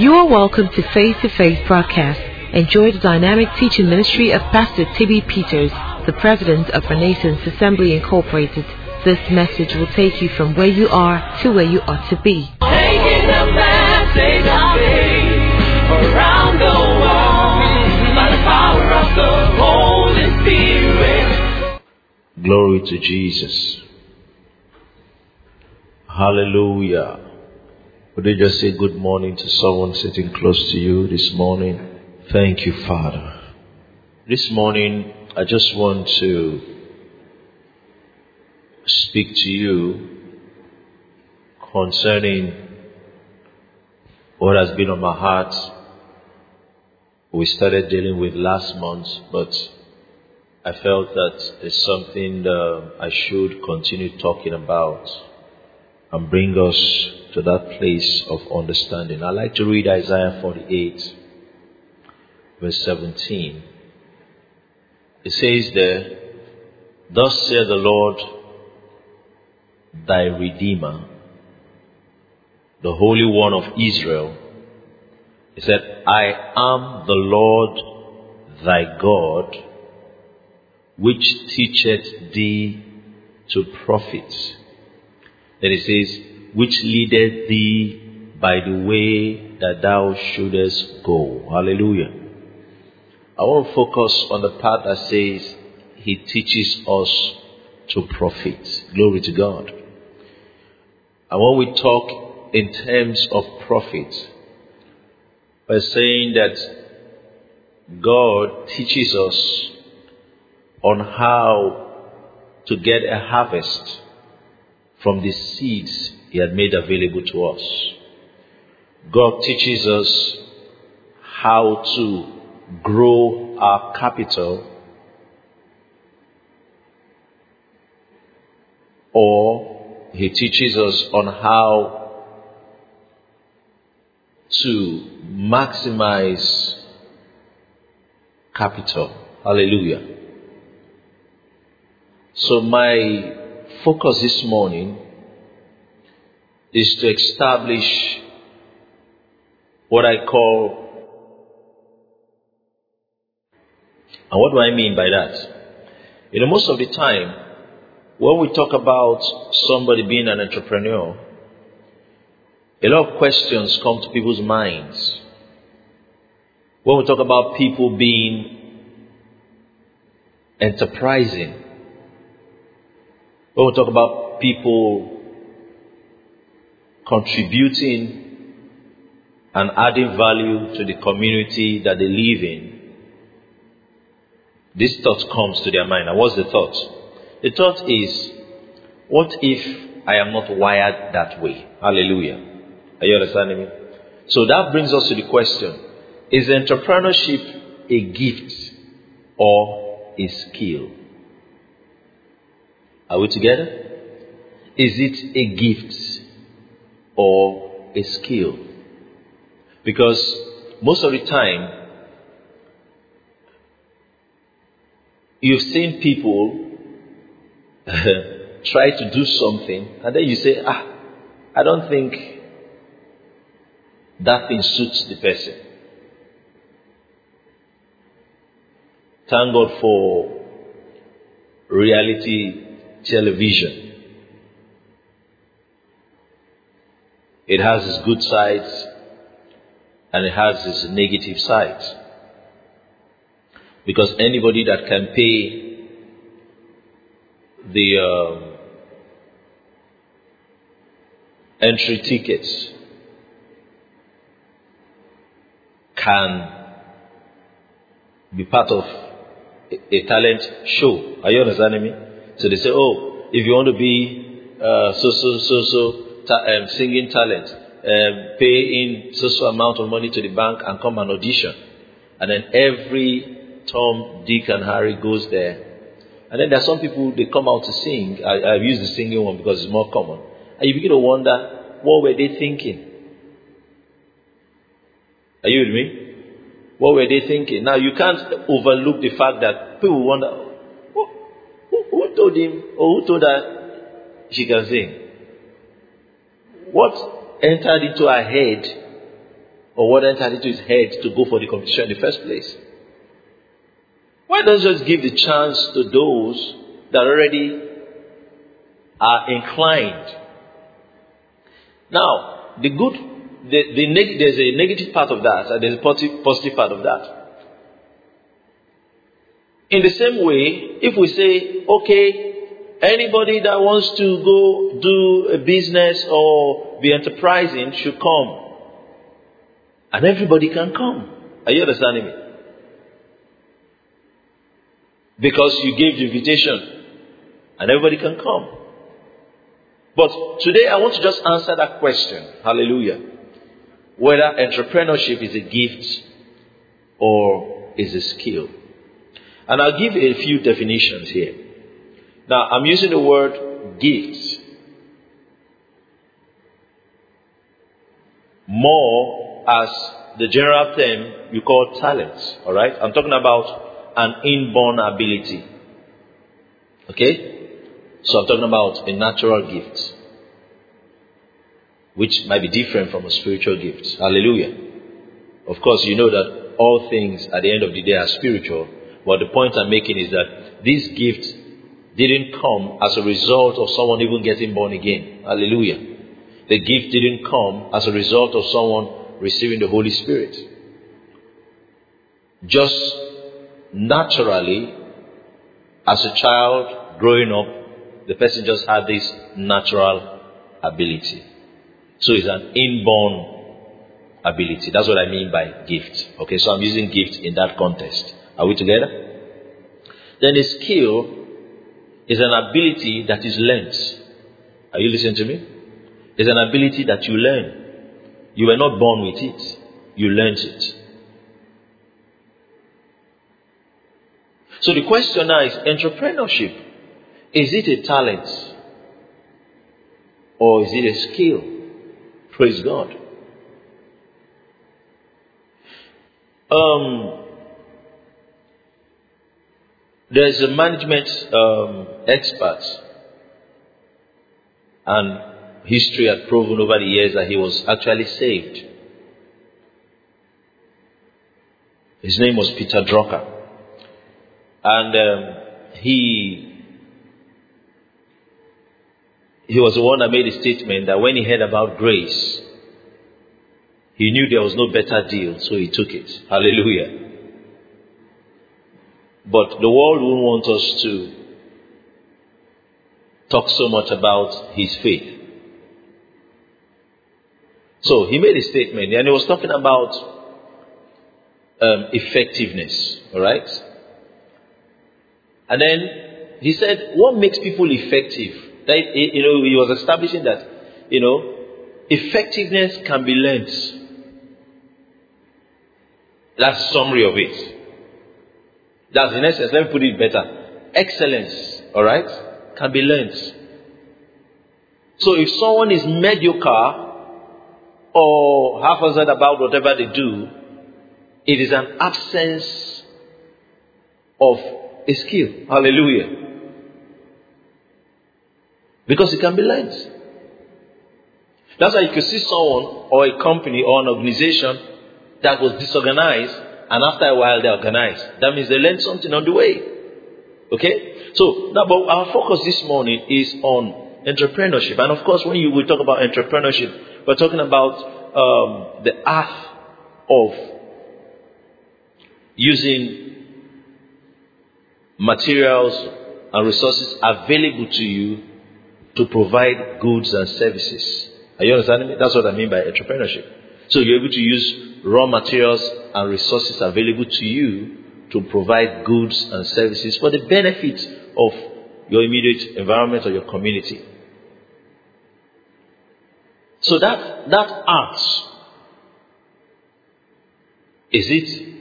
You are welcome to Face to Face broadcast. Enjoy the dynamic teaching ministry of Pastor T.B. Peters, the president of Renaissance Assembly Incorporated. This message will take you from where you are to where you ought to be. Taking the message of faith around the world by the power of the Holy Spirit. Glory to Jesus. Hallelujah. Would you just say good morning to someone sitting close to you this morning? Thank you, Father. This morning, I just want to speak to you concerning what has been on my heart. We started dealing with last month, but I felt that it's something that I should continue talking about and bring us to that place of understanding. I'd like to read Isaiah 48, verse 17. It says there, Thus saith the Lord, thy Redeemer, the Holy One of Israel. He said, I am the Lord thy God, which teacheth thee to profit. Then it says, which leadeth thee by the way that thou shouldest go. Hallelujah. I want to focus on the part that says he teaches us to profit. Glory to God. And when we talk in terms of profit, we're saying that God teaches us on how to get a harvest from the seeds He had made available to us. God teaches us how to grow our capital or He teaches us on how to maximize capital. Hallelujah. So my focus this morning is to establish what I call, and what do I mean by that? You know, most of the time, when we talk about somebody being an entrepreneur, a lot of questions come to people's minds. When we talk about people being enterprising, when we talk about people contributing and adding value to the community that they live in, this thought comes to their mind. And what's the thought? The thought is, what if I am not wired that way? Hallelujah. Are you understanding me? So that brings us to the question Is entrepreneurship a gift or a skill? Are we together? Is it a gift or a skill? Because most of the time, you've seen people try to do something, and then you say, ah, I don't think that thing suits the person. Thank God for reality television. It has its good sides and it has its negative sides. Because anybody that can pay the um, entry tickets can be part of a, a talent show. Are you understanding me? So they say, oh, if you want to be uh, so so so so ta- um, singing talent, um, pay in so amount of money to the bank and come and audition, and then every Tom, Dick, and Harry goes there. And then there are some people they come out to sing. I, I've used the singing one because it's more common, and you begin to wonder what were they thinking. Are you with me? What were they thinking? Now you can't overlook the fact that people wonder who, who, who told him or who told her she can sing. What entered into her head or what entered into his head to go for the competition in the first place? Why you just give the chance to those that already are inclined? Now, the good, the, the neg- there's a negative part of that, and there's a positive, positive part of that. In the same way, if we say, okay, anybody that wants to go do a business or be enterprising should come. And everybody can come. Are you understanding me? Because you gave the invitation and everybody can come. But today I want to just answer that question. Hallelujah. Whether entrepreneurship is a gift or is a skill. And I'll give a few definitions here. Now, I'm using the word gifts more as the general term you call talents. Alright? I'm talking about an inborn ability. Okay? So I'm talking about a natural gift. Which might be different from a spiritual gift. Hallelujah. Of course, you know that all things at the end of the day are spiritual. But the point I'm making is that these gifts didn't come as a result of someone even getting born again. Hallelujah. The gift didn't come as a result of someone receiving the Holy Spirit. Just naturally, as a child growing up, the person just had this natural ability. So it's an inborn ability. That's what I mean by gift. Okay, so I'm using gift in that context. Are we together? Then a skill is an ability that is learned. Are you listening to me? It's an ability that you learn. You were not born with it, you learned it. So the question now is entrepreneurship. Is it a talent? Or is it a skill? Praise God. Um, there's a management um, expert, and history had proven over the years that he was actually saved. His name was Peter Drucker, and um, he he was the one that made a statement that when he heard about grace, he knew there was no better deal, so he took it. Hallelujah. But the world won't want us to talk so much about his faith. So he made a statement and he was talking about um, effectiveness, alright? And then he said, what makes people effective? That, you know, he was establishing that, you know, effectiveness can be learned. That's the summary of it. That's in essence, let me put it better. Excellence, alright, can be learned. So if someone is mediocre or haphazard about whatever they do, it is an absence of a skill. Hallelujah. Because it can be learned. That's why you can see someone or a company or an organization that was disorganized and after a while they organize. That means they learned something on the way. Okay? So, now, but our focus this morning is on entrepreneurship. And of course, when you we talk about entrepreneurship, we're talking about um, the art of using materials and resources available to you to provide goods and services. Are you understanding me? That's what I mean by entrepreneurship. So you're able to use raw materials and resources available to you to provide goods and services for the benefit of your immediate environment or your community. So that, that art, is it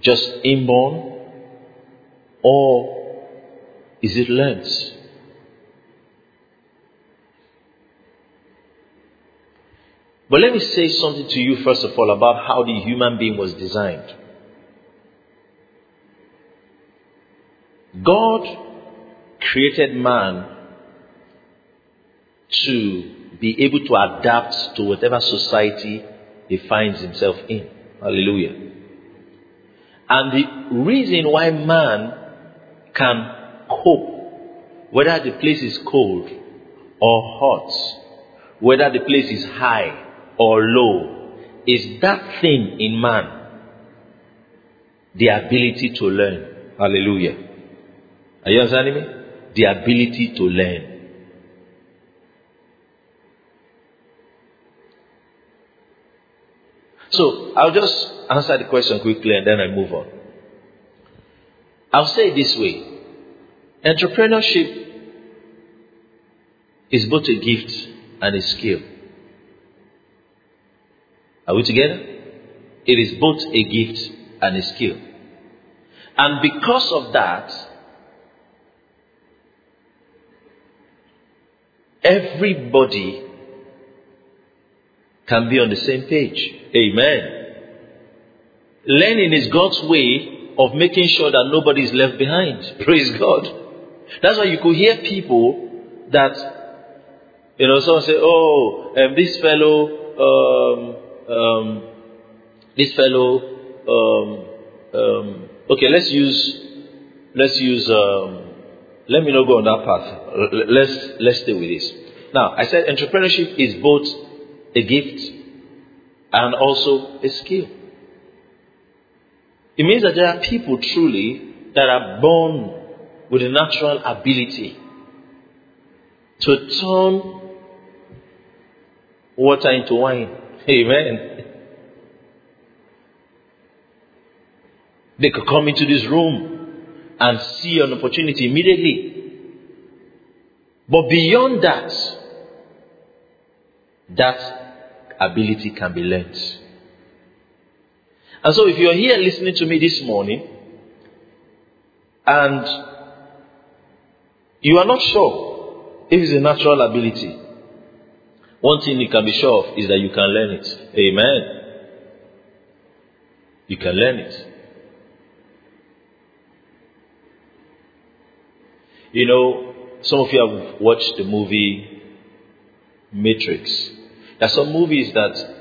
just inborn or is it learned? But let me say something to you first of all about how the human being was designed. God created man to be able to adapt to whatever society he finds himself in. Hallelujah. And the reason why man can cope, whether the place is cold or hot, whether the place is high or low, is that thing in man the ability to learn. Hallelujah. Are you understanding me? The ability to learn. So I'll just answer the question quickly and then I move on. I'll say it this way entrepreneurship is both a gift and a skill. Are we together? It is both a gift and a skill. And because of that, everybody can be on the same page. Amen. Learning is God's way of making sure that nobody is left behind. Praise God. That's why you could hear people that, you know, someone say, oh, um, this fellow, um, um, this fellow, um, um, okay, let's use, let's use, um, let me not go on that path. Let's, let's stay with this. Now, I said entrepreneurship is both a gift and also a skill. It means that there are people truly that are born with a natural ability to turn water into wine. Amen. They could come into this room and see an opportunity immediately. But beyond that, that ability can be learned. And so if you're here listening to me this morning and you are not sure if it's a natural ability, one thing you can be sure of is that you can learn it. Amen. You can learn it. You know, some of you have watched the movie Matrix. There are some movies that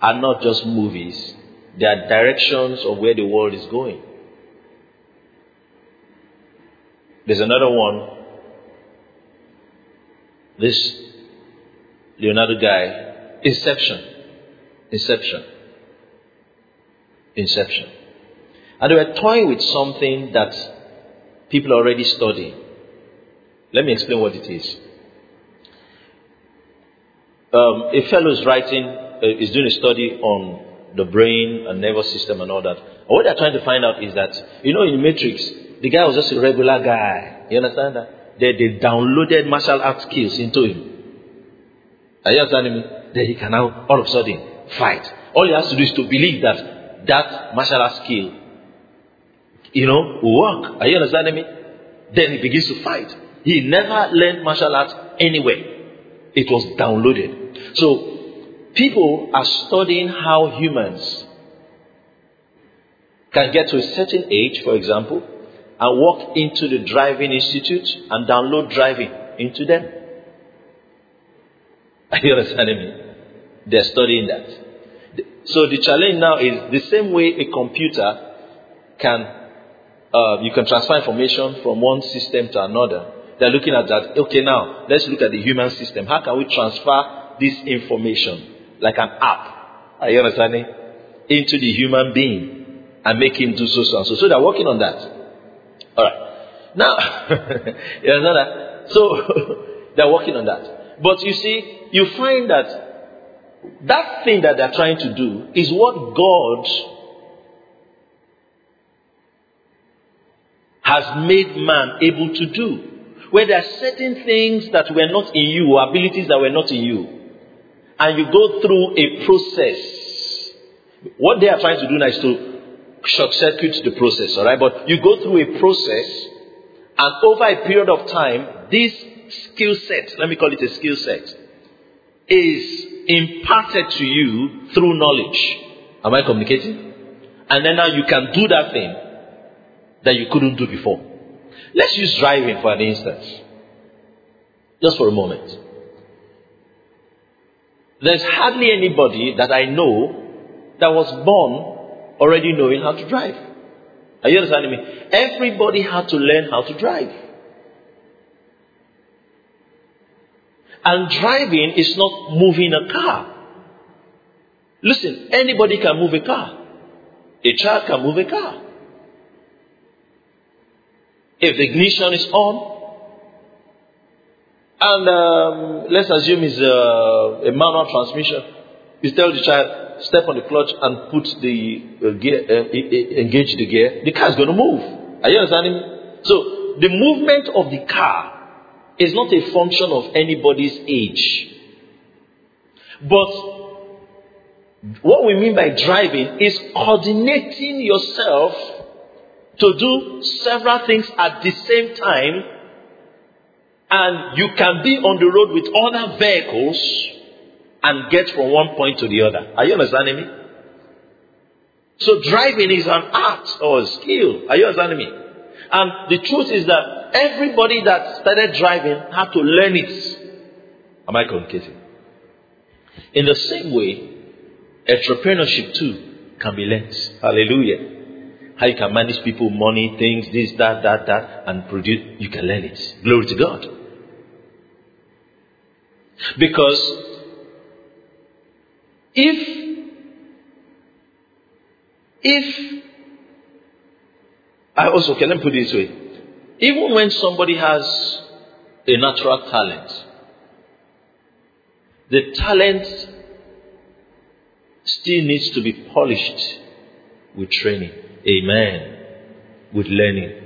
are not just movies, they are directions of where the world is going. There's another one. This Leonardo guy, Inception. Inception. Inception. And they were toying with something that people already study. Let me explain what it is. Um, a fellow is writing, uh, is doing a study on the brain and nervous system and all that. And what they're trying to find out is that, you know, in Matrix, the guy was just a regular guy. You understand that? They, they downloaded martial arts skills into him. Are you understanding me? Then he can now, all of a sudden, fight. All he has to do is to believe that that martial arts skill, you know, will work. Are you understanding me? Then he begins to fight. He never learned martial arts anywhere. It was downloaded. So people are studying how humans can get to a certain age, for example, and walk into the driving institute and download driving into them. Are you understanding me? They're studying that. So the challenge now is the same way a computer can, uh, you can transfer information from one system to another. They're looking at that. Okay, now let's look at the human system. How can we transfer this information like an app. Are you understanding? Into the human being and make him do so, so and so. So they're working on that. All right. Now, you understand that? So they're working on that. But you see, you find that that thing that they're trying to do is what God has made man able to do. Where there are certain things that were not in you, or abilities that were not in you, and you go through a process. What they are trying to do now is to short circuit the process, alright? But you go through a process, and over a period of time, this skill set, let me call it a skill set, is imparted to you through knowledge. Am I communicating? And then now you can do that thing that you couldn't do before. Let's use driving for an instance. Just for a moment. There's hardly anybody that I know that was born already knowing how to drive. Are you understanding me? Everybody had to learn how to drive. And driving is not moving a car. Listen, anybody can move a car. A child can move a car. If the ignition is on, and um, let's assume it's a, a, manual transmission, you tell the child, step on the clutch and put the uh, gear, uh, engage the gear, the car is going to move. Are you understanding? So, the movement of the car is not a function of anybody's age. But what we mean by driving is coordinating yourself to do several things at the same time, and you can be on the road with other vehicles and get from one point to the other. Are you understanding me? So driving is an art or a skill. Are you understanding me? And the truth is that everybody that started driving had to learn it. Am I communicating? In the same way, Entrepreneurship too can be learned. Hallelujah. How you can manage people, money, things, this, that, that, that, and produce, you can learn it. Glory to God. Because if, if, I also, can me put it this way. Even when somebody has a natural talent, the talent still needs to be polished with training. Amen. With learning.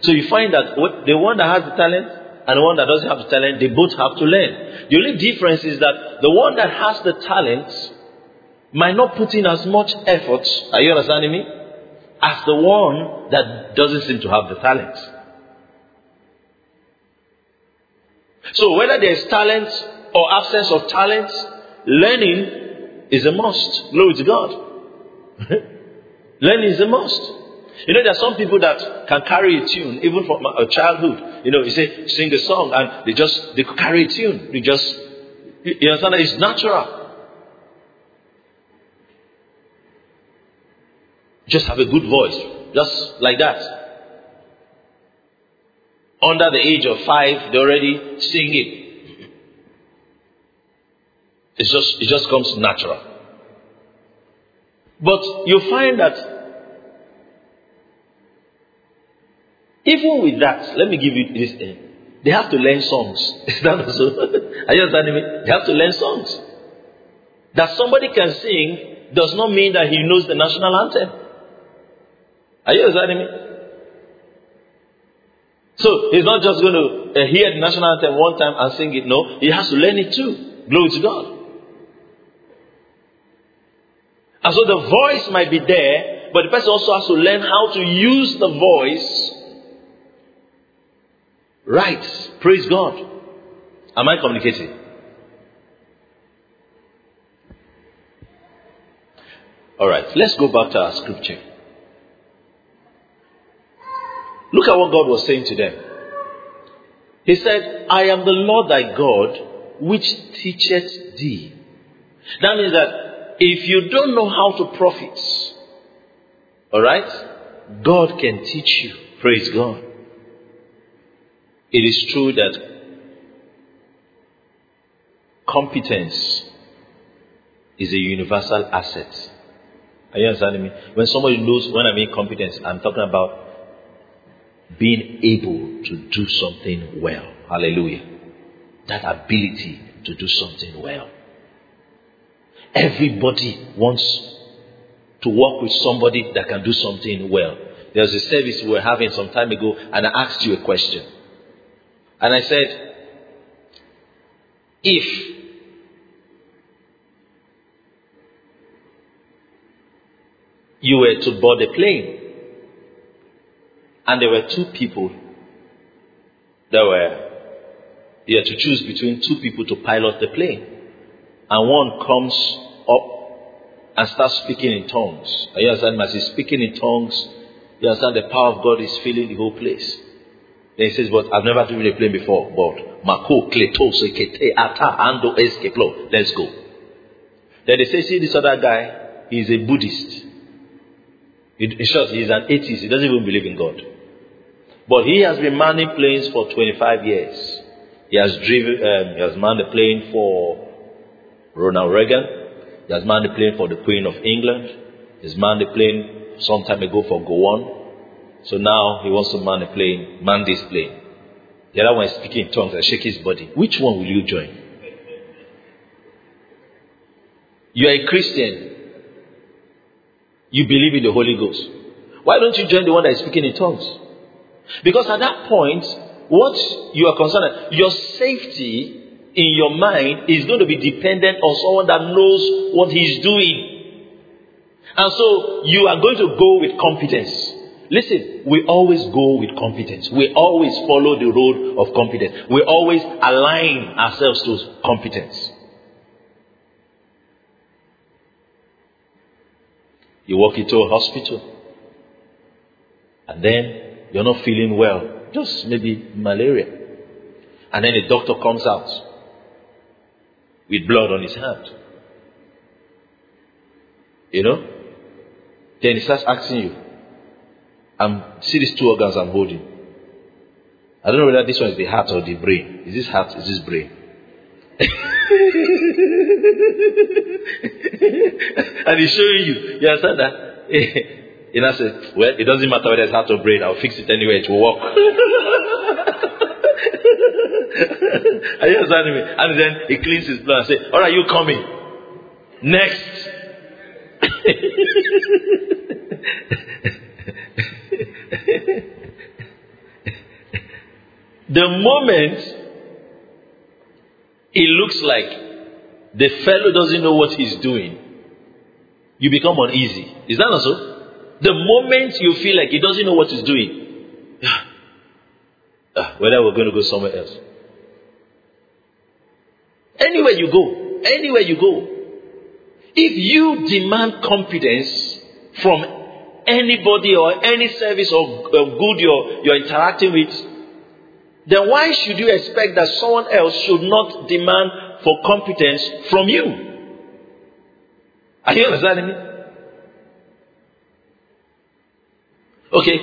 So you find that the one that has the talent and the one that doesn't have the talent, they both have to learn. The only difference is that the one that has the talent might not put in as much effort, are you understanding me? As the one that doesn't seem to have the talent. So whether there's talent or absence of talent, learning is a must. Glory to God. Learning is a must. You know, there are some people that can carry a tune, even from a childhood. You know, you say, sing a song, and they just, they carry a tune. They just, you understand it's natural. Just have a good voice. Just like that. Under the age of five, they're already singing. It's just, it just comes natural. But you find that even with that, let me give you this thing. They have to learn songs. Is that also? Are you understanding me? They have to learn songs. That somebody can sing does not mean that he knows the national anthem. Are you understanding me? So he's not just going to uh, hear the national anthem one time and sing it. No, he has to learn it too. Glory to God. And so the voice might be there, but the person also has to learn how to use the voice right. Praise God. Am I communicating? All right, let's go back to our scripture. Look at what God was saying to them. He said, I am the Lord thy God, which teacheth thee. That means that if you don't know how to profit, alright, God can teach you. Praise God. It is true that competence is a universal asset. Are you understanding me? When somebody knows, when I mean competence, I'm talking about being able to do something well. Hallelujah. That ability to do something well. Everybody wants to work with somebody that can do something well. There was a service we were having some time ago, and I asked you a question. And I said, if you were to board a plane, and there were two people that were, you had to choose between two people to pilot the plane and one comes up and starts speaking in tongues. Are you understand? As he's speaking in tongues, you understand the power of God is filling the whole place. Then he says, But I've never driven a plane before. But Mako, Kleto, Sekete, Ata, Ando. Let's go. Then they say, see this other guy, he's a Buddhist. In short, he's an atheist. He doesn't even believe in God. But he has been manning planes for 25 years. He has driven, um, he has manned a plane for Ronald Reagan. He has manned a plane for the Queen of England. He's manned a plane some time ago for Gowon. So now he wants to man a plane, man this plane. The other one is speaking in tongues and shake his body. Which one will you join? You are a Christian. You believe in the Holy Ghost. Why don't you join the one that is speaking in tongues? Because at that point, what you are concerned, your safety in your mind is going to be dependent on someone that knows what he's doing. And so you are going to go with competence. Listen, we always go with competence. We always follow the road of competence. We always align ourselves to competence. You walk into a hospital, and then you're not feeling well, just maybe malaria. And then a doctor comes out with blood on his hand. You know? Then he starts asking you, I'm see these two organs I'm holding. I don't know whether this one is the heart or the brain. Is this heart? Is this brain? and he's showing you. You understand that? You know, say, well, it doesn't matter whether it's heart or brain. I'll fix it anyway. It will work. Are you understanding me? And then he cleans his blood and say, "All right, you coming next." the moment it looks like the fellow doesn't know what he's doing, you become uneasy. Is that not so? The moment you feel like he doesn't know what he's doing, ah, whether we're going to go somewhere else. Anywhere you go, anywhere you go, if you demand competence from anybody or any service or uh, good you're, you're interacting with, then why should you expect that someone else should not demand for competence from you? Are you understanding me? Okay,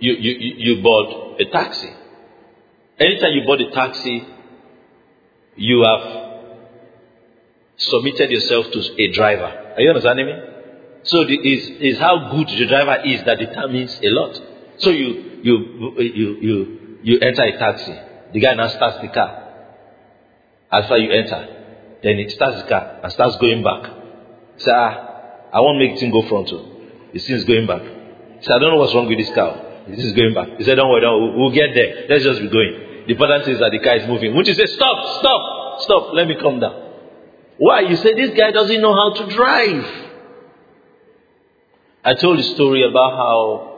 you, you, you bought a taxi. Anytime you bought a taxi, you have submitted yourself to a driver. Are you understanding me? So the, is, is how good the driver is that determines a lot. So you, you, you, you, you enter a taxi. The guy now starts the car. After you enter, then it starts the car and starts going back. Say, ah, I won't make it go frontal. The thing's going back. He said, I don't know what's wrong with this car. This is going back. He said, Don't worry, don't, we'll get there. Let's just be going. The important is that the car is moving. Won't you say, Stop, stop, stop, let me come down? Why? You say, This guy doesn't know how to drive. I told a story about how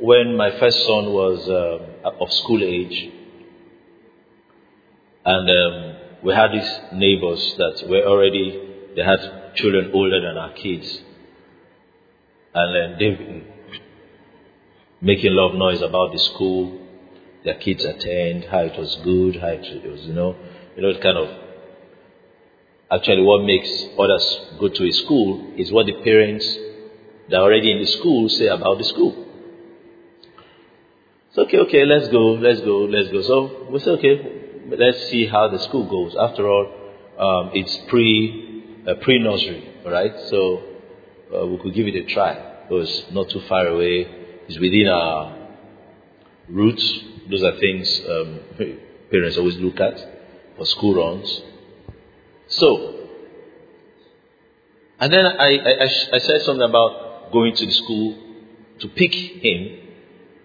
when my first son was um, of school age, and um, we had these neighbors that were already, they had children older than our kids. And then making a lot of noise about the school, their kids attend, how it was good, how it was, you know, you know, kind of. Actually, what makes others go to a school is what the parents that are already in the school say about the school. So, okay, okay, let's go, let's go, let's go. So we say, okay, let's see how the school goes. After all, um, it's pre uh, pre nursery, all right? So uh, we could give it a try. It was not too far away. It's within our roots. Those are things um, parents always look at for school runs. So, and then I, I, I said something about going to the school to pick him.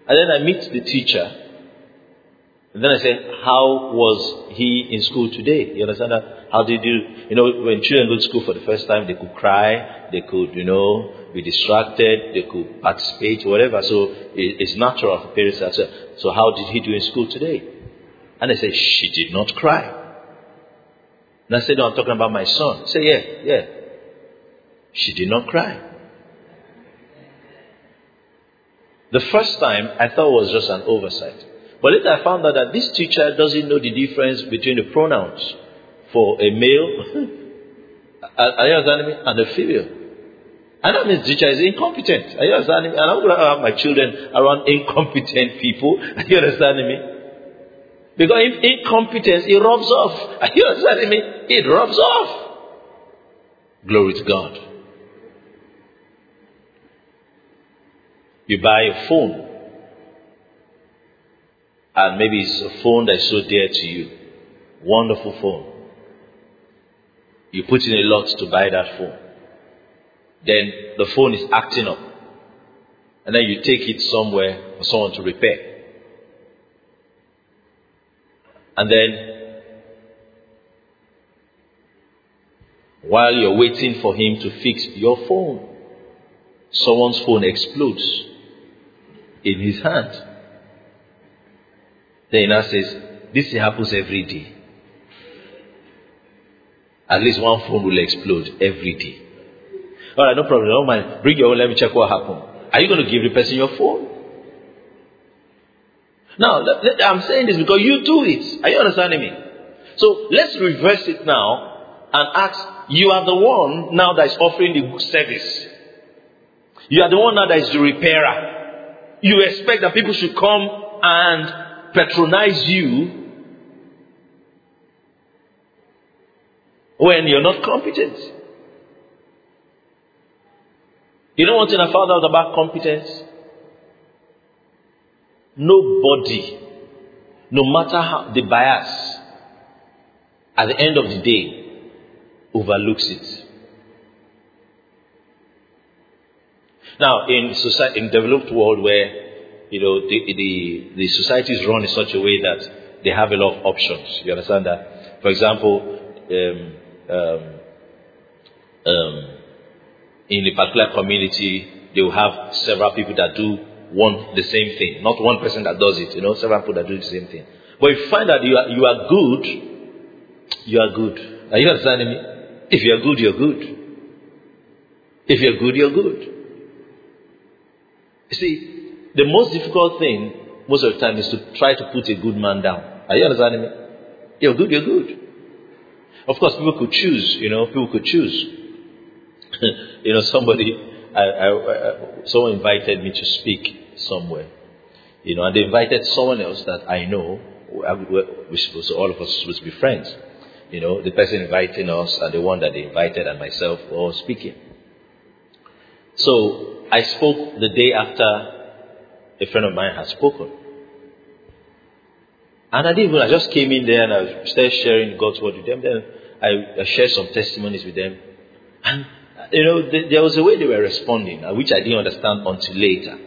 And then I meet the teacher. And then I said, How was he in school today? You understand that? How did you, you know, when children go to school for the first time, they could cry, they could, you know, be distracted, they could participate, whatever. So it, it's natural for parents to say, So how did he do in school today? And I said, She did not cry. And I said, No, I'm talking about my son. Say, Yeah, yeah. She did not cry. The first time I thought it was just an oversight. But later I found out that this teacher doesn't know the difference between the pronouns for a male Are, you understanding me? And a female. And that means teacher is incompetent. Are you understanding me? And I'm going to have my children around incompetent people. Are you understanding me? Because if incompetence, it rubs off. Are you understanding me? It rubs off. Glory to God. You buy a phone. And maybe it's a phone that is so dear to you. Wonderful phone. You put in a lot to buy that phone. Then the phone is acting up. And then you take it somewhere for someone to repair. And then, while you're waiting for him to fix your phone, someone's phone explodes in his hand. Then he now says, This happens every day. At least one phone will explode every day. All right, no problem. Don't mind. Bring your own. Let me check what happened. Are you going to give the person your phone? Now, I'm saying this because you do it. Are you understanding me? So let's reverse it now and ask you are the one now that is offering the service. You are the one now that is the repairer. You expect that people should come and patronize you when you're not competent. You know one thing I found out about competence? Nobody, no matter how the bias, at the end of the day, overlooks it. Now, in society, in developed world where you know the, the the society is run in such a way that they have a lot of options. You understand that? For example, um, um, um, in a particular community, they will have several people that do one the same thing, not one person that does it. You know, several people that do the same thing. But if you find that you are you are good, you are good. Are you understanding me? If you are good, you're good. If you're good, you're good. You see, the most difficult thing most of the time is to try to put a good man down. Are you understanding me? You're good, you're good. Of course, people could choose, you know, people could choose. you know, somebody, I, I, I, someone invited me to speak somewhere, you know, and they invited someone else that I know, we're supposed to, all of us are supposed to be friends. You know, the person inviting us and the one that they invited and myself were all speaking. So I spoke the day after a friend of mine had spoken. And I didn't even, I just came in there and I started sharing God's word with them. Then I, I shared some testimonies with them. And, you know, th- there was a way they were responding, uh, which I didn't understand until later.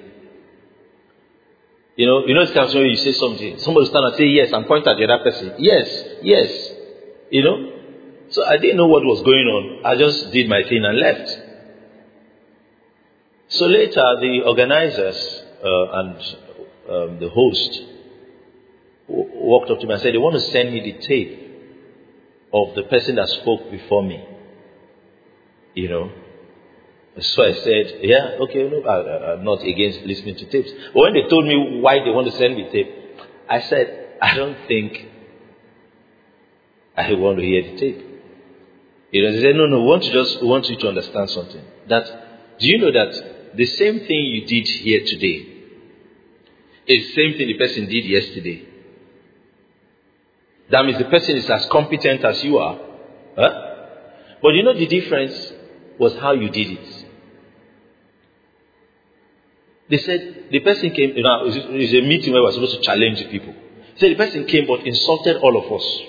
You know, you know, of when you say something, somebody stand and say yes and point at the other person. Yes, yes. You know? So I didn't know what was going on. I just did my thing and left. So later, the organizers uh, and um, the host walked up to me and said, They want to send me the tape of the person that spoke before me. You know. So I said, Yeah, okay, no, I, am not against listening to tapes. But when they told me why they want to send me tape, I said, I don't think I want to hear the tape. You know, they said, No, no, we want to just we want you to understand something. That do you know that the same thing you did here today is the same thing the person did yesterday. That means the person is as competent as you are. Huh? But you know the difference was how you did it. They said the person came, you know, it was a meeting where we were supposed to challenge the people. He said the person came but insulted all of us.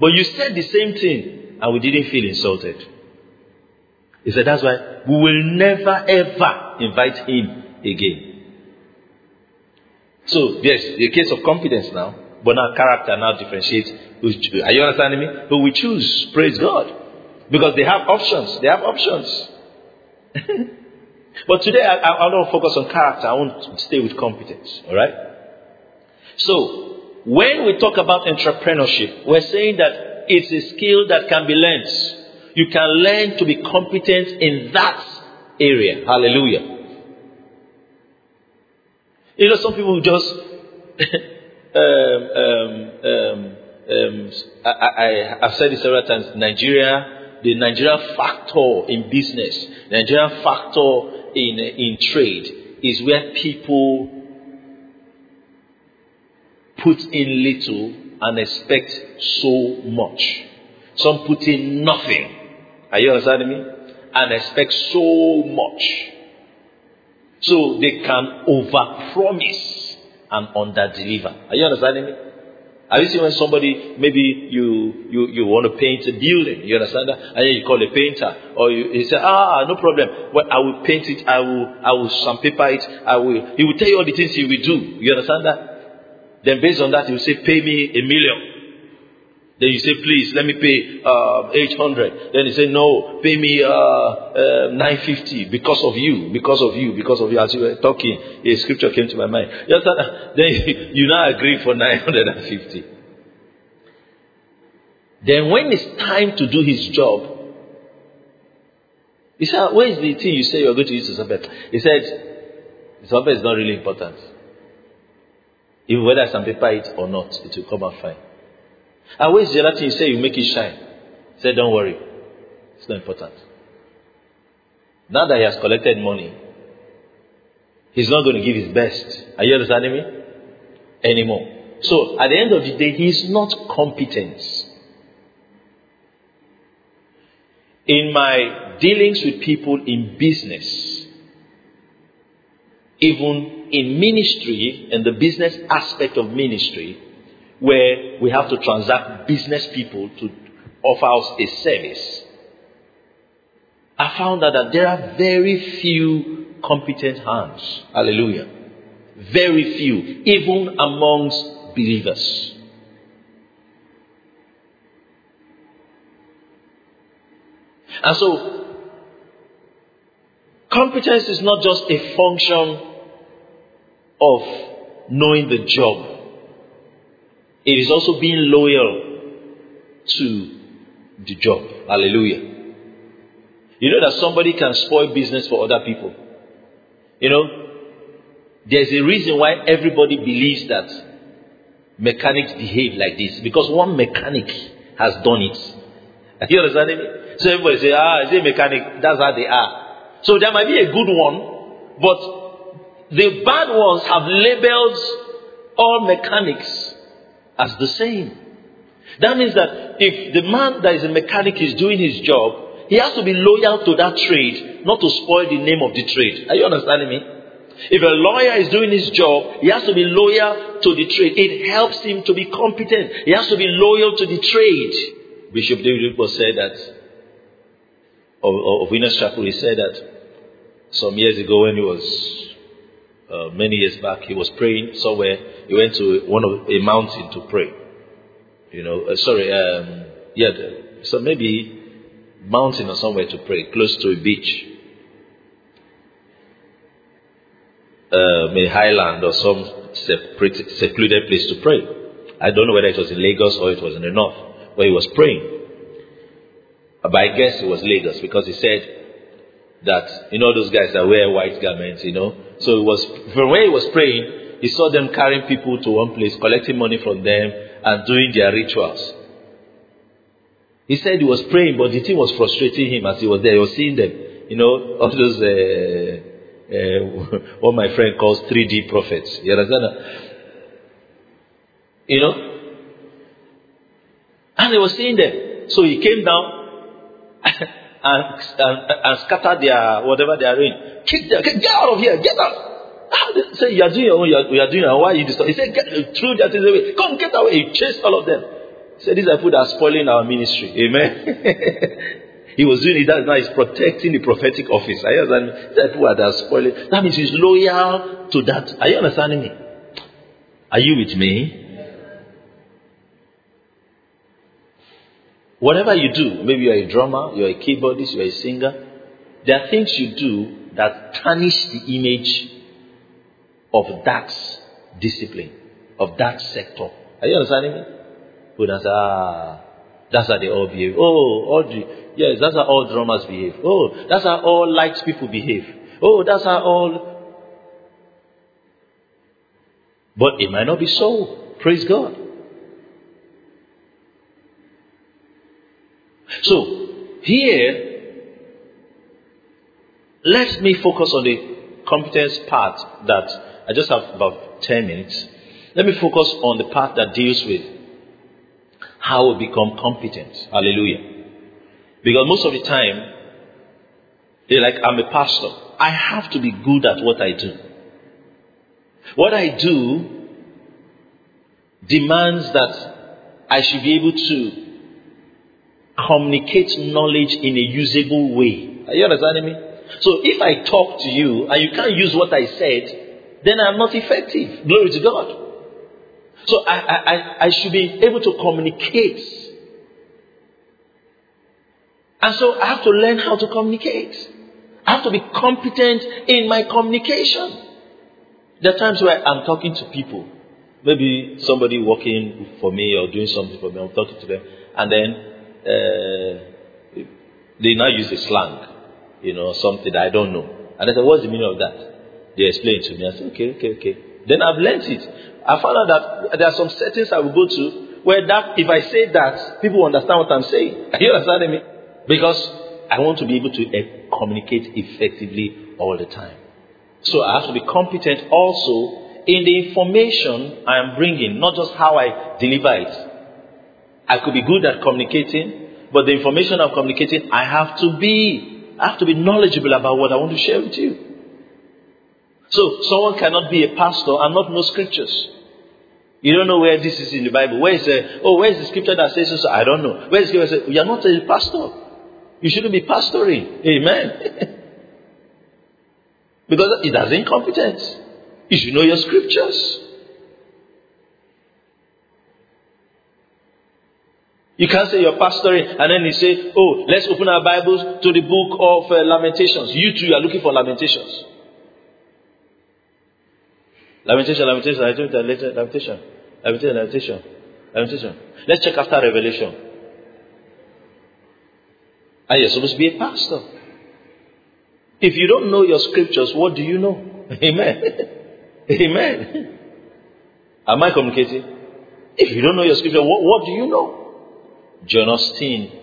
But you said the same thing and we didn't feel insulted. He said that's why we will never ever invite him again. So, yes, the case of confidence now, but now character now differentiates. Are you understanding me? Who we choose, praise God. Because they have options. They have options. but today I, I, I don't focus on character. I want to stay with competence. Alright? So, when we talk about entrepreneurship, we're saying that it's a skill that can be learned. You can learn to be competent in that area. Hallelujah. You know, some people just um, um, um, um, I, I've said it several times. Nigeria, the Nigeria factor in business, Nigeria factor in in trade is where people put in little and expect so much. Some put in nothing. Are you understanding me? And expect so much. So they can over promise and under deliver. Are you understanding me? Have you seen when somebody maybe you you you want to paint a building? You understand that? And then you call a painter, or you, you say, ah, no problem. Well, I will paint it. I will I will sandpaper it. I will. He will tell you all the things he will do. You understand that? Then based on that, he will say, pay me a million. Then you say, please, let me pay uh, 800. Then he say, no, pay me uh, uh, 950 because of you, because of you, because of you. As you were talking, a scripture came to my mind. Then you now agree for 950. Then when it's time to do his job, he said, where is the thing you say you're going to use to sandpaper? He said, sandpaper is not really important. Even whether I sandpaper it or not, it will come out fine. And where's the you say you make it shine? Say, don't worry. It's not important. Now that he has collected money, he's not going to give his best. Are you understanding me? Anymore. So at the end of the day, he is not competent. In my dealings with people in business, even in ministry, and the business aspect of ministry, where we have to transact business people to offer us a service, I found out that there are very few competent hands. Hallelujah. Very few, even amongst believers. And so, competence is not just a function of knowing the job. It is also being loyal to the job. Hallelujah. You know that somebody can spoil business for other people. You know, there's a reason why everybody believes that mechanics behave like this because one mechanic has done it. You understanding me? So everybody say, ah, is a mechanic? That's how they are. So there might be a good one, but the bad ones have labeled all mechanics as the same. That means that if the man that is a mechanic is doing his job, he has to be loyal to that trade, not to spoil the name of the trade. Are you understanding me? If a lawyer is doing his job, he has to be loyal to the trade. It helps him to be competent. He has to be loyal to the trade. Bishop David Rickwell said that, of, of Winners Chapel, he said that some years ago when he was uh, many years back, he was praying somewhere. He went to one of a mountain to pray. You know, uh, sorry, um, yeah, so maybe mountain or somewhere to pray, close to a beach, uh, maybe highland or some secluded place to pray. I don't know whether it was in Lagos or it was in the north where he was praying. But I guess it was Lagos because he said that you know those guys that wear white garments, you know, so it was from where he was praying, he saw them carrying people to one place, collecting money from them, and doing their rituals. He said he was praying, but the thing was frustrating him as he was there. He was seeing them, you know, all those uh, uh, what my friend calls 3D prophets. You understand? You know, and he was seeing them. So he came down and, and, and scattered their whatever they are doing. Kick them. Get, out of here. Get out. Ah, say, you are doing your own. You are, you are doing your own. Why you disturbing? He said, get, through that away. Come, get away. He chased all of them. He said, these are people that are spoiling our ministry. Amen. he was doing it. That now he's protecting the prophetic office. Understanding? These are people that are spoiling. That means he's loyal to that. Are you understanding me? Are you with me? Whatever you do, maybe you're a drummer, you're a keyboardist, you're a singer, there are things you do that tarnish the image of that discipline, of that sector. Are you understanding me? People say, ah, that's how they all behave. Oh, all the, yes, that's how all drummers behave. Oh, that's how all light people behave. Oh, that's how all. But it might not be so. Praise God. So, here, let me focus on the competence part that I just have about 10 minutes. Let me focus on the part that deals with how we become competent. Hallelujah. Because most of the time, they're like, I'm a pastor. I have to be good at what I do. What I do demands that I should be able to communicate knowledge in a usable way. Are you understanding me? So if I talk to you and you can't use what I said, then I'm not effective. Glory to God. So I, I, I should be able to communicate. And so I have to learn how to communicate. I have to be competent in my communication. There are times where I'm talking to people. Maybe somebody working for me or doing something for me, I'm talking to them, and then uh, they now use a slang, you know, something that I don't know. And I said, What's the meaning of that? They explain to me. I said, Okay, okay, okay. Then I've learned it. I found out that there are some settings I will go to where that if I say that, people understand what I'm saying. Are you understanding me? Because I want to be able to uh, communicate effectively all the time. So I have to be competent also in the information I am bringing, not just how I deliver it. I could be good at communicating, but the information I'm communicating, I have to be, I have to be knowledgeable about what I want to share with you. So someone cannot be a pastor and not know scriptures. You don't know where this is in the Bible. Where is the oh where is the scripture that says so? I don't know. Where is the scripture You're not a pastor. You shouldn't be pastoring. Amen. because it has incompetence. You should know your scriptures. You can't say you're pastoring and then you say, Oh, let's open our Bibles to the book of uh, Lamentations. You too, you are looking for Lamentations. Lamentation, lamentation, lamentation, lamentation, lamentation, lamentation, lamentation. Let's check after Revelation. And you're supposed to be a pastor. If you don't know your scriptures, what do you know? Amen. Amen. Am I communicating? If you don't know your scripture, what, what do you know? John Osteen,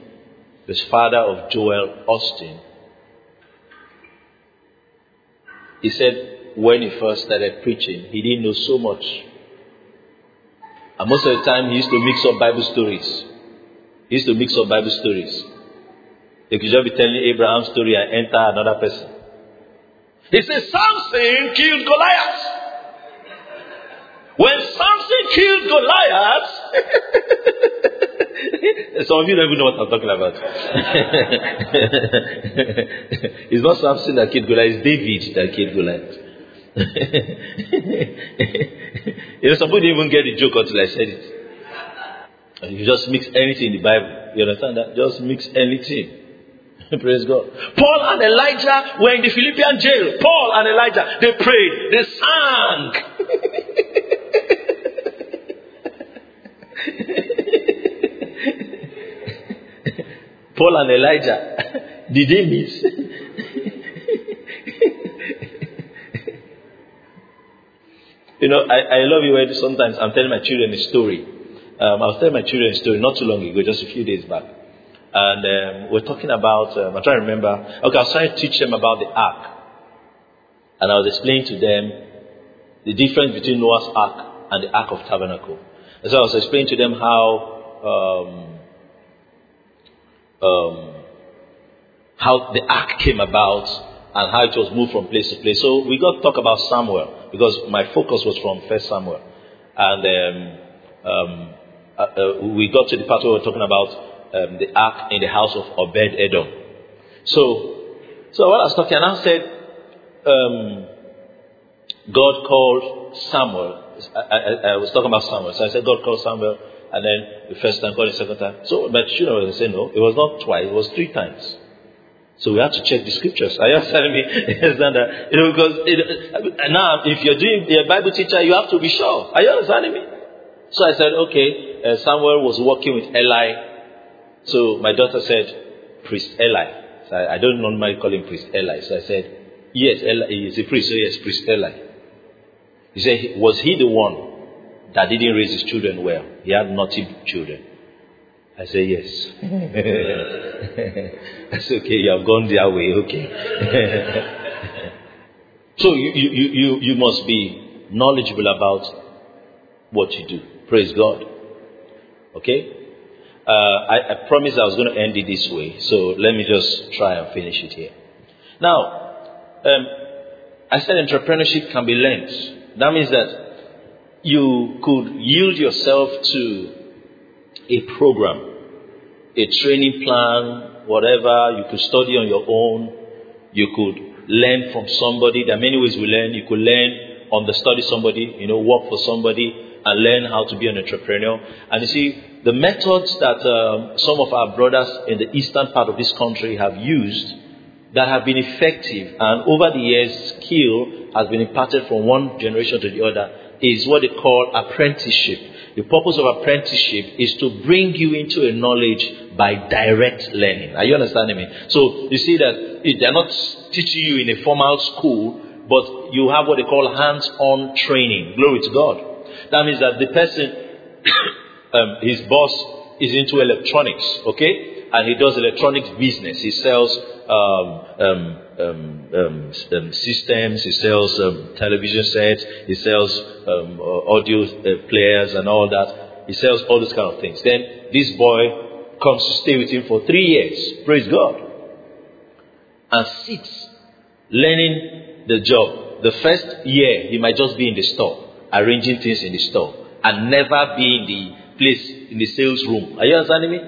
the father of Joel Osteen, he said, when he first started preaching, he didn't know so much. And most of the time, he used to mix up Bible stories. He used to mix up Bible stories. He could just be telling Abraham's story and enter another person. He says, Samson killed Goliath. When Samson killed Goliath, some of you don't even know what I'm talking about. it's not Samson that killed Goliath, it's David that killed Goliath. you know, some people didn't even get the joke until I said it. You just mix anything in the Bible. You understand that? Just mix anything. Praise God. Paul and Elijah were in the Philippian jail. Paul and Elijah, they prayed, they sang. Paul and Elijah, did they miss? You know, I, I love you when sometimes I'm telling my children a story. Um, I was telling my children a story not too long ago, just a few days back. And um, we're talking about, um, I'm trying to remember, okay, I was trying to teach them about the ark. And I was explaining to them the difference between Noah's ark and the ark of tabernacle. And so I was explaining to them how um, um, how the ark came about and how it was moved from place to place. So we got to talk about Samuel because my focus was from First Samuel, and um, um, uh, uh, we got to the part where we were talking about um, the ark in the house of Obed Edom. So, so while I was talking, I said, um, God called Samuel. I, I, I, was talking about Samuel, so I said God called Samuel, and then the first time called the second time. So my children were saying no, it was not twice, it was three times. So we have to check the scriptures. Are you understanding me? understand that? You know, because it, now if you're doing a Bible teacher, you have to be sure. Are you understanding me? So I said, okay. Uh, Samuel was working with Eli. So my daughter said, Priest Eli. So I, I don't normally call him Priest Eli. So I said, yes, Eli is a priest. So yes, Priest Eli. He said, was he the one that didn't raise his children well? He had naughty children. I say yes. That's okay. You have gone their way. Okay. so you, you, you, you must be knowledgeable about what you do. Praise God. Okay? Uh, I, I promised I was going to end it this way. So let me just try and finish it here. Now, um, I said entrepreneurship can be learned. That means that you could yield yourself to a program, a training plan, whatever. You could study on your own. You could learn from somebody. There are many ways we learn. You could learn on the study somebody, you know, work for somebody and learn how to be an entrepreneur. And you see, the methods that um, some of our brothers in the eastern part of this country have used that have been effective and over the years skill has been imparted from one generation to the other is what they call apprenticeship. The purpose of apprenticeship is to bring you into a knowledge by direct learning. Are you understanding me? So you see that they're not teaching you in a formal school, but you have what they call hands-on training. Glory to God. That means that the person, um, his boss is into electronics, okay? And he does electronics business. He sells um, um, um, um, um systems, he sells television sets, he sells audio uh, players and all that. He sells all those kind of things. Then this boy comes to stay with him for three years. Praise God. And sits learning the job. The first year, he might just be in the store, arranging things in the store, and never be in the place, in the sales room. Are you understanding me?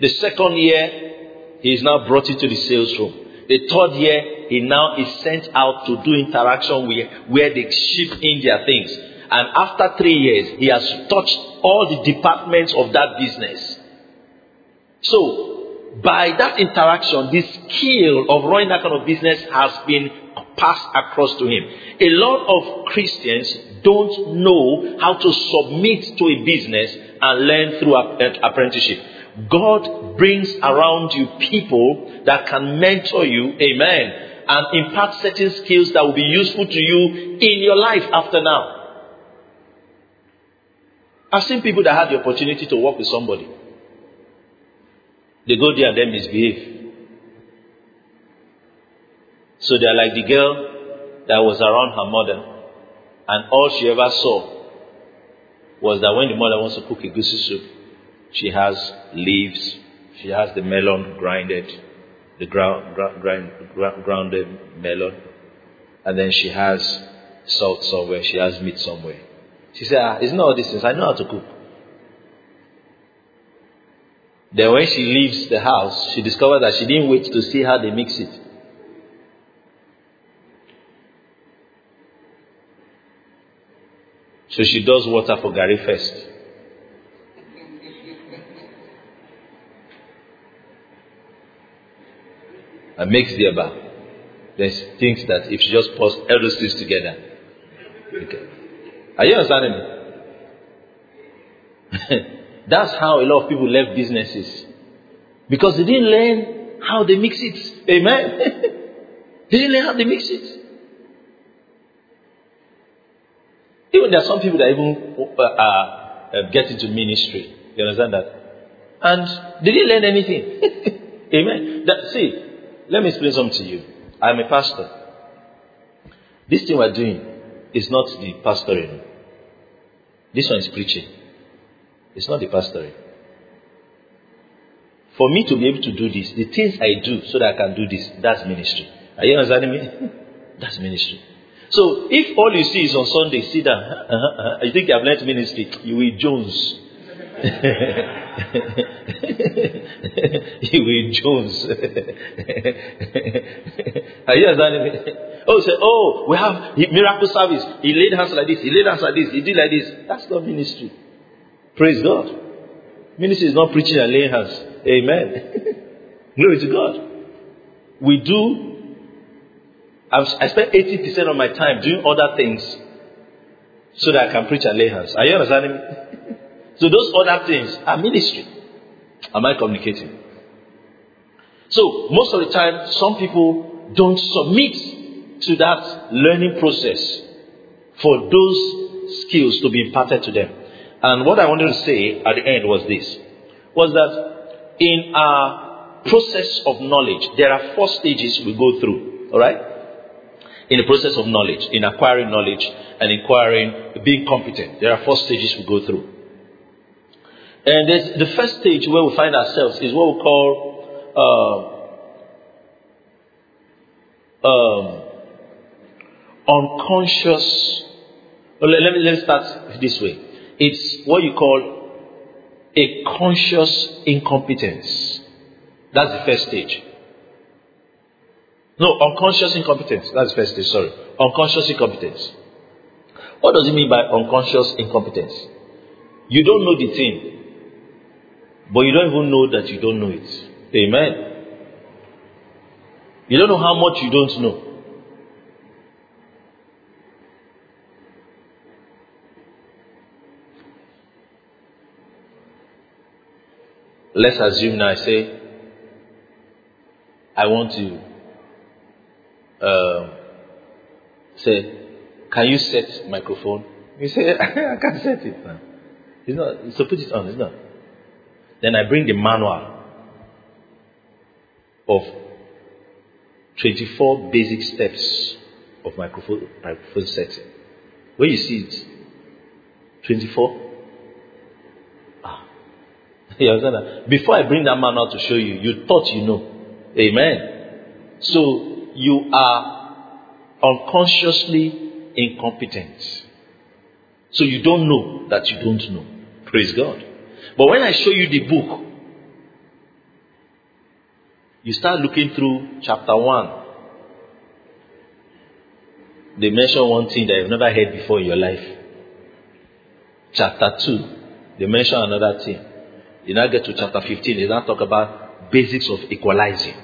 The second year, he is now brought into the sales room. The third year, he now is sent out to do interaction where, where they ship in their things. And after three years, he has touched all the departments of that business. So, by that interaction, the skill of running that kind of business has been passed across to him. A lot of Christians don't know how to submit to a business and learn through eh, apprenticeship. God brings around you people that can mentor you, amen, and impart certain skills that will be useful to you in your life after now. I've seen people that had the opportunity to work with somebody. They go there and then misbehave. So they're like the girl that was around her mother, and all she ever saw was that when the mother wants to cook egusi soup, she has leaves. She has the melon grinded, the ground, grind, grounded melon. And then she has salt somewhere. She has meat somewhere. She said, ah, it's not all these things. I know how to cook. Then when she leaves the house, she discovers that she didn't wait to see how they mix it. So she does water for garri first. and makes the eba. Then she thinks that if she just those things together. Okay. Are you understanding me? That's how a lot of people left businesses. Because they didn't learn how they mix it. Amen. they didn't learn how they mix it. Even there are some people that even uh, uh, get into ministry. You understand that? And they didn't learn anything. Amen. That, see, let me explain something to you. I'm a pastor. This thing we're doing is not the pastoring. This one is preaching. It's not the pastoring. For me to be able to do this, the things I do so that I can do this, that's ministry. Are you understanding me? that's ministry. So if all you see is on Sunday, sit down. Uh-huh, uh-huh, you think I've learned ministry, you will Jones. you will Jones. Are you understanding me? Oh, say, oh, we have miracle service. He laid hands like this. He laid hands like this. He did like this. That's not ministry. Praise God. Ministry is not preaching and laying hands. Amen. Glory to God. We do. I spend 80% of my time doing other things so that I can preach and lay hands. Are you understanding me? So those other things are ministry. Am I communicating? So most of the time, some people don't submit to that learning process for those skills to be imparted to them. And what I wanted to say at the end was this. was that in our process of knowledge, there are four stages we go through. All right? In the process of knowledge, in acquiring knowledge and acquiring being competent, there are four stages we go through. And the first stage where we find ourselves is what we call uh, um, unconscious. Let, me, let me start this way. It's what you call a conscious incompetence. That's the first stage. No, unconscious incompetence. That's the first stage, sorry. Unconscious incompetence. What does it mean by unconscious incompetence? You don't know the thing, but you don't even know that you don't know it. Amen. You don't know how much you don't know. Let's assume now I say, I want to uh, say, can you set microphone? You say, I can't set it now. It's not, so put it on, it's not. Then I bring the manual of 24 basic steps of microphone, microphone setting. Where you see it, 24. You understand that? Before I bring that man out to show you, you thought you know. Amen. So you are unconsciously incompetent. So you don't know that you don't know. Praise God. But when I show you the book, you start looking through chapter 1. They mention one thing that you've never heard before in your life. Chapter 2, they mention another thing. You now get to chapter 15, they now talk about basics of equalizing.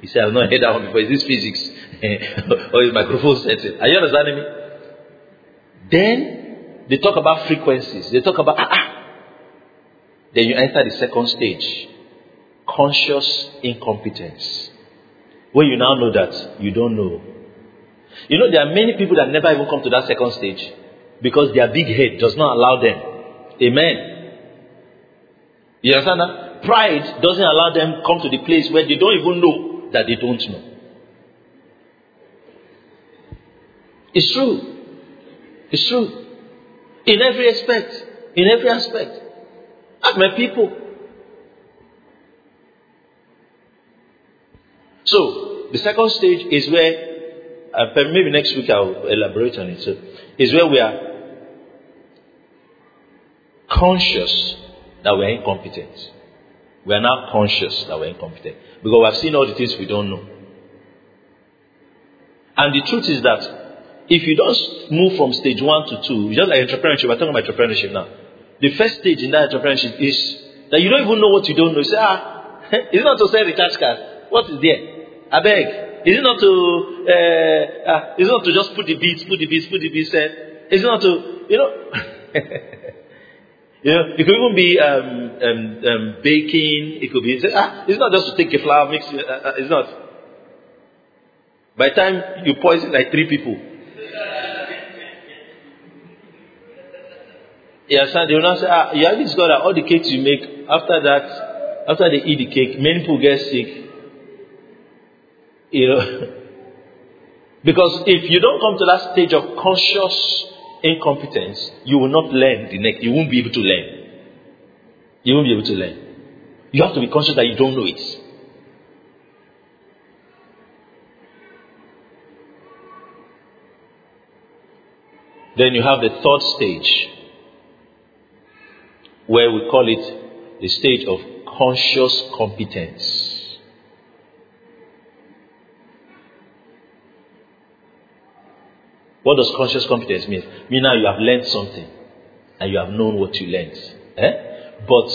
he said, I've not heard that one before. Is this physics? or is microphone setting? Are you understanding me? Then they talk about frequencies. They talk about ah, ah, then you enter the second stage conscious incompetence. Where you now know that you don't know. You know, there are many people that never even come to that second stage because their big head does not allow them. Amen. You understand that? Pride doesn't allow them come to the place where they don't even know that they don't know. It's true. It's true. In every aspect. In every aspect. Ask my people. So, the second stage is where, uh, maybe next week I'll elaborate on it. So, is where we are conscious that we're incompetent. We are now conscious that we're incompetent. Because we have seen all the things we don't know. And the truth is that if you don't move from stage one to two, just like entrepreneurship, we're talking about entrepreneurship now. The first stage in that entrepreneurship is that you don't even know what you don't know. You say, ah, is it not to sell recharge card? What is there? I beg. Is it not to, uh, uh, is it not to just put the beats, put the beats, put the beats, uh, is it not to, you know, you know, it could even be um, um, um, baking, it could be, ah, it's not just to take a flour, mix it, uh, uh, it's not. By the time you poison like three people, Yes, and they will not say, ah, you have discovered that all the cakes you make, after that, after they eat the cake, many people get sick. You know. because if you don't come to that stage of conscious incompetence, you will not learn the next, you won't be able to learn. You won't be able to learn. You have to be conscious that you don't know it. Then you have the third stage, where we call it the stage of conscious competence. What does conscious competence mean? Mean now you have learned something and you have known what you learned. Eh? But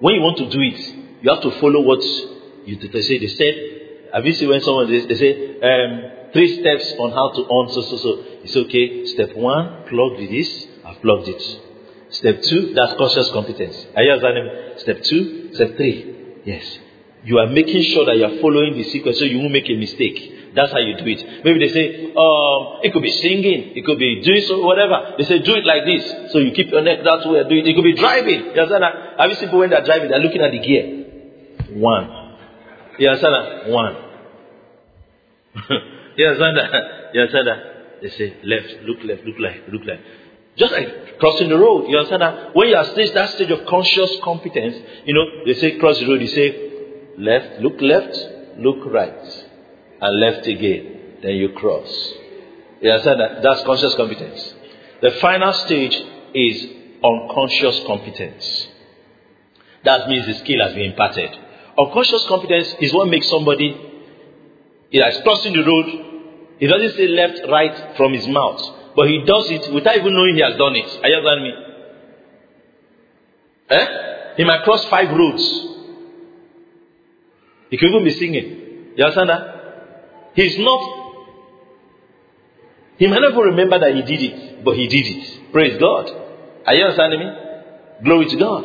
when you want to do it, you have to follow what you they say. They said, have you seen when someone they, they say um, three steps on how to on so so so? It's okay. Step one, plug this. I've plugged it. Step two, that's conscious competence. Are you understanding? Step two, step three. Yes. You are making sure that you are following the sequence so you won't make a mistake. That's how you do it. Maybe they say, um, it could be singing, it could be doing so, whatever. They say, do it like this. So you keep your neck that way, do it. It could be driving. You understand? Have you seen people when they're driving, they're looking at the gear? One. You understand that? One. you understand that? You understand that? They say, left, look left, look left, look left. Just like crossing the road. You understand that? When you are stage that stage of conscious competence, you know, they say cross the road, you say left, look left, look right, and left again. Then you cross. You understand that? That's conscious competence. The final stage is unconscious competence. That means the skill has been imparted. Unconscious competence is what makes somebody, he is crossing the road, he doesn't say left, right from his mouth. But he does it without even knowing he has done it. Are you understanding me? Eh? He might cross five roads. He could even be singing. You understand that? He's not. He might not even remember that he did it, but he did it. Praise God. Are you understanding me? Glory to God.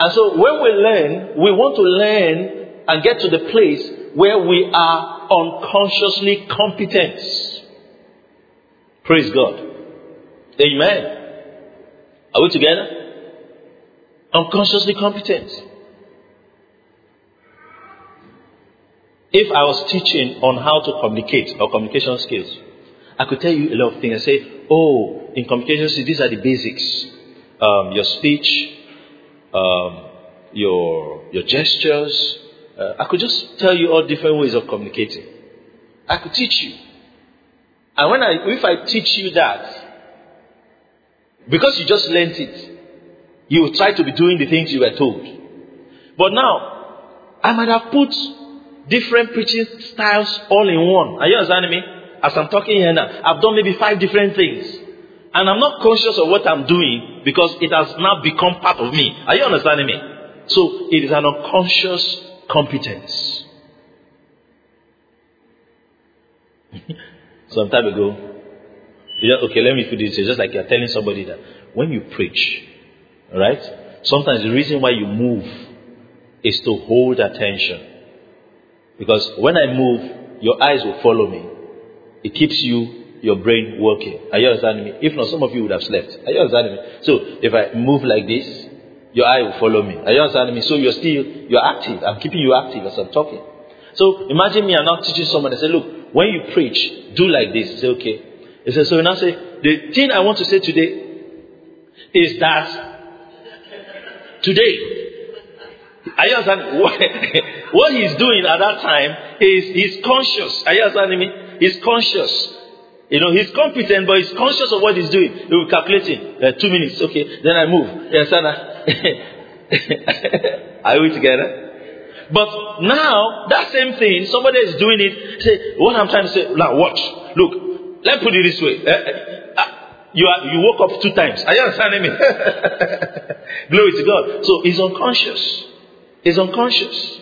And so when we learn, we want to learn and get to the place where we are unconsciously competent. Praise God. Amen. Are we together? Unconsciously competent. If I was teaching on how to communicate or communication skills, I could tell you a lot of things. I say, oh, in communication skills, these are the basics. Um, your speech, um, your your gestures. Uh, I could just tell you all different ways of communicating. I could teach you. And when I, if I teach you that, because you just learned it, you will try to be doing the things you were told. But now, I might have put different preaching styles all in one. Are you understanding me? As I'm talking here now, I've done maybe five different things. And I'm not conscious of what I'm doing because it has now become part of me. Are you understanding me? So it is an unconscious competence. Some time ago, okay, let me put this. It's just like you're telling somebody that when you preach, right? Sometimes the reason why you move is to hold attention. Because when I move, your eyes will follow me. It keeps you, your brain working. Are you understanding me? If not, some of you would have slept. Are you understanding me? So if I move like this, your eye will follow me. Are you understanding me? So you're still, you're active. I'm keeping you active as I'm talking. So imagine me, I'm not teaching someone. I say, look, when you preach, do like this. Say, okay. He says, so now say, the thing I want to say today is that today, are you? What, what he's doing at that time is he's conscious. Are you understanding me? He's conscious. You know, he's competent, but he's conscious of what he's doing. He will calculate it. Uh, two minutes, okay. Then I move. Yes, Are we together? But now, that same thing, somebody is doing it. Say, what I'm trying to say, now watch. Look, let me put it this way. Uh, uh, you, are, you woke up two times. Are you understanding me? Glory to God. So he's unconscious. He's unconscious.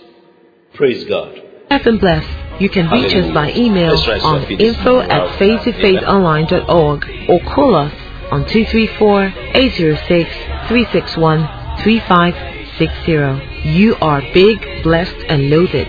Praise God. Have been blessed. You can reach us by email try on info at faithtofaithonline.org or call us on 234-806-361-3560. You are big, blessed, and loaded.